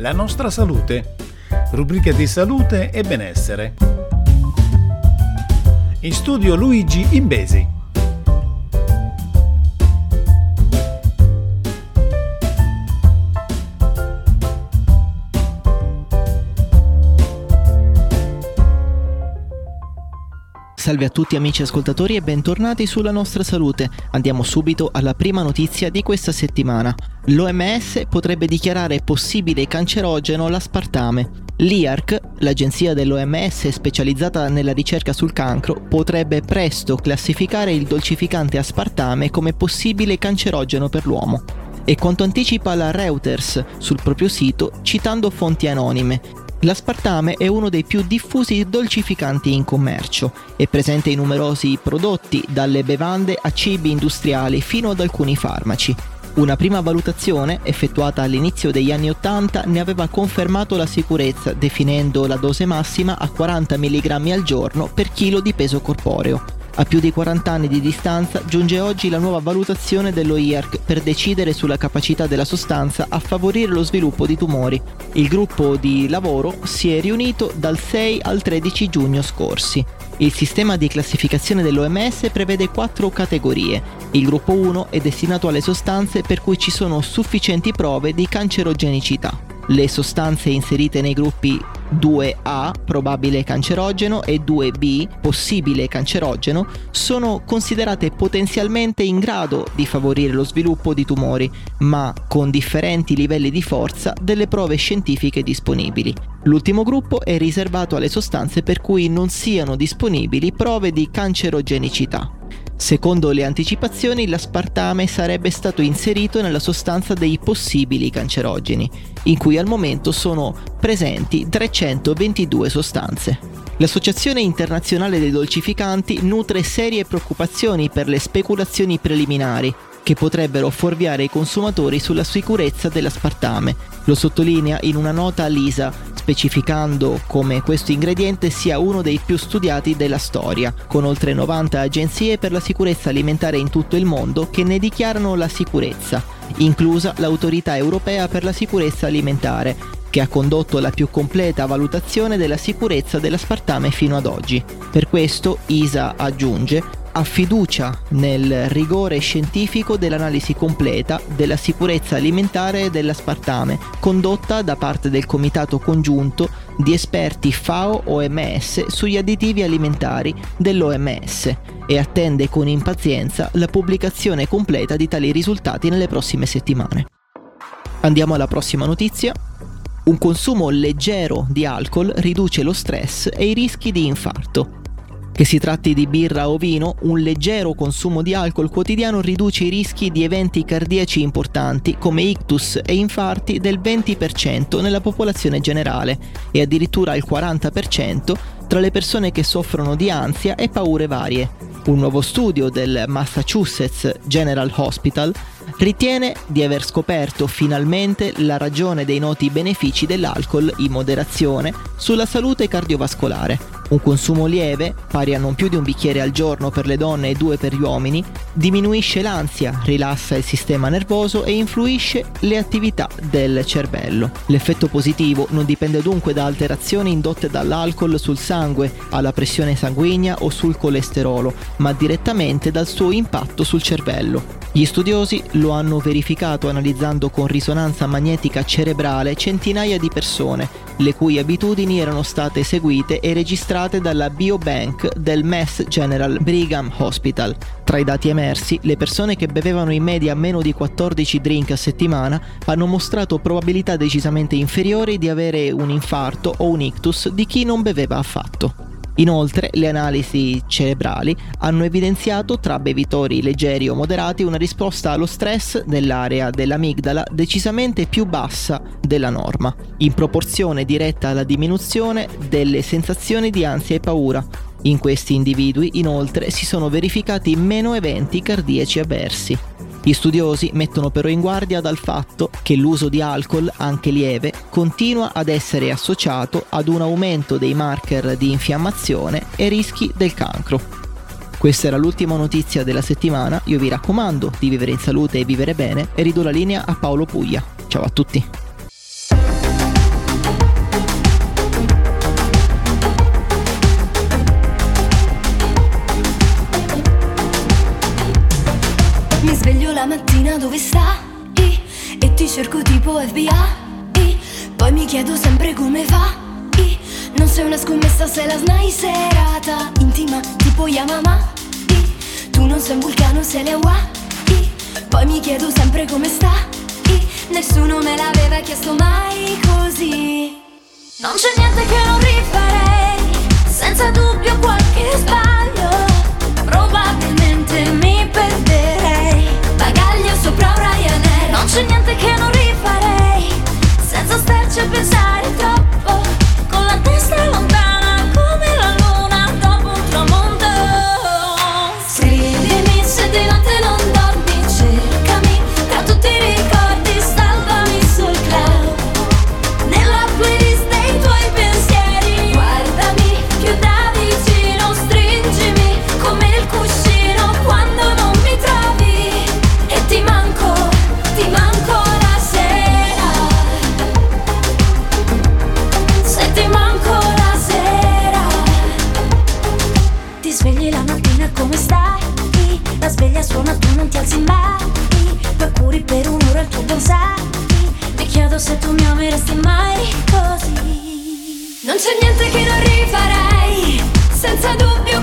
La nostra salute, rubrica di salute e benessere. In studio Luigi Imbesi. Salve a tutti amici ascoltatori e bentornati sulla nostra salute. Andiamo subito alla prima notizia di questa settimana. L'OMS potrebbe dichiarare possibile cancerogeno l'aspartame. L'IARC, l'agenzia dell'OMS specializzata nella ricerca sul cancro, potrebbe presto classificare il dolcificante aspartame come possibile cancerogeno per l'uomo e quanto anticipa la Reuters sul proprio sito citando fonti anonime. L'aspartame è uno dei più diffusi dolcificanti in commercio, è presente in numerosi prodotti, dalle bevande a cibi industriali fino ad alcuni farmaci. Una prima valutazione, effettuata all'inizio degli anni 80, ne aveva confermato la sicurezza, definendo la dose massima a 40 mg al giorno per chilo di peso corporeo. A più di 40 anni di distanza giunge oggi la nuova valutazione dello IARC per decidere sulla capacità della sostanza a favorire lo sviluppo di tumori. Il gruppo di lavoro si è riunito dal 6 al 13 giugno scorsi. Il sistema di classificazione dell'OMS prevede quattro categorie. Il gruppo 1 è destinato alle sostanze per cui ci sono sufficienti prove di cancerogenicità. Le sostanze inserite nei gruppi 2A, probabile cancerogeno, e 2B, possibile cancerogeno, sono considerate potenzialmente in grado di favorire lo sviluppo di tumori, ma con differenti livelli di forza delle prove scientifiche disponibili. L'ultimo gruppo è riservato alle sostanze per cui non siano disponibili prove di cancerogenicità. Secondo le anticipazioni, l'aspartame sarebbe stato inserito nella sostanza dei possibili cancerogeni, in cui al momento sono presenti 322 sostanze. L'Associazione internazionale dei dolcificanti nutre serie preoccupazioni per le speculazioni preliminari che potrebbero fuorviare i consumatori sulla sicurezza dell'aspartame. Lo sottolinea in una nota Lisa, specificando come questo ingrediente sia uno dei più studiati della storia, con oltre 90 agenzie per la sicurezza alimentare in tutto il mondo che ne dichiarano la sicurezza, inclusa l'Autorità europea per la sicurezza alimentare, che ha condotto la più completa valutazione della sicurezza dell'aspartame fino ad oggi. Per questo ISA aggiunge ha fiducia nel rigore scientifico dell'analisi completa della sicurezza alimentare dell'aspartame, condotta da parte del Comitato Congiunto di esperti FAO-OMS sugli additivi alimentari dell'OMS e attende con impazienza la pubblicazione completa di tali risultati nelle prossime settimane. Andiamo alla prossima notizia. Un consumo leggero di alcol riduce lo stress e i rischi di infarto. Che si tratti di birra o vino, un leggero consumo di alcol quotidiano riduce i rischi di eventi cardiaci importanti come ictus e infarti del 20% nella popolazione generale e addirittura il 40% tra le persone che soffrono di ansia e paure varie. Un nuovo studio del Massachusetts General Hospital ritiene di aver scoperto finalmente la ragione dei noti benefici dell'alcol in moderazione sulla salute cardiovascolare un consumo lieve, pari a non più di un bicchiere al giorno per le donne e due per gli uomini, diminuisce l'ansia, rilassa il sistema nervoso e influisce le attività del cervello. L'effetto positivo non dipende dunque da alterazioni indotte dall'alcol sul sangue, alla pressione sanguigna o sul colesterolo, ma direttamente dal suo impatto sul cervello. Gli studiosi lo hanno verificato analizzando con risonanza magnetica cerebrale centinaia di persone, le cui abitudini erano state seguite e registrate dalla biobank del Mass General Brigham Hospital. Tra i dati emersi, le persone che bevevano in media meno di 14 drink a settimana hanno mostrato probabilità decisamente inferiori di avere un infarto o un ictus di chi non beveva affatto. Inoltre, le analisi cerebrali hanno evidenziato tra bevitori leggeri o moderati una risposta allo stress nell'area dell'amigdala decisamente più bassa della norma, in proporzione diretta alla diminuzione delle sensazioni di ansia e paura. In questi individui, inoltre, si sono verificati meno eventi cardiaci avversi. Gli studiosi mettono però in guardia dal fatto che l'uso di alcol, anche lieve, continua ad essere associato ad un aumento dei marker di infiammazione e rischi del cancro. Questa era l'ultima notizia della settimana, io vi raccomando di vivere in salute e vivere bene e ridò la linea a Paolo Puglia. Ciao a tutti! La mattina dove stai? E ti cerco tipo FBI Poi mi chiedo sempre come va Non sei una scommessa se la snai serata Intima tipo Yamama. Tu non sei un vulcano sei le Hawaii. Poi mi chiedo sempre come sta Nessuno me l'aveva chiesto mai così. Non c'è niente che non rifarei pensare Mi chiedo se tu mi ameresti mai così. Non c'è niente che non rifarei Senza dubbio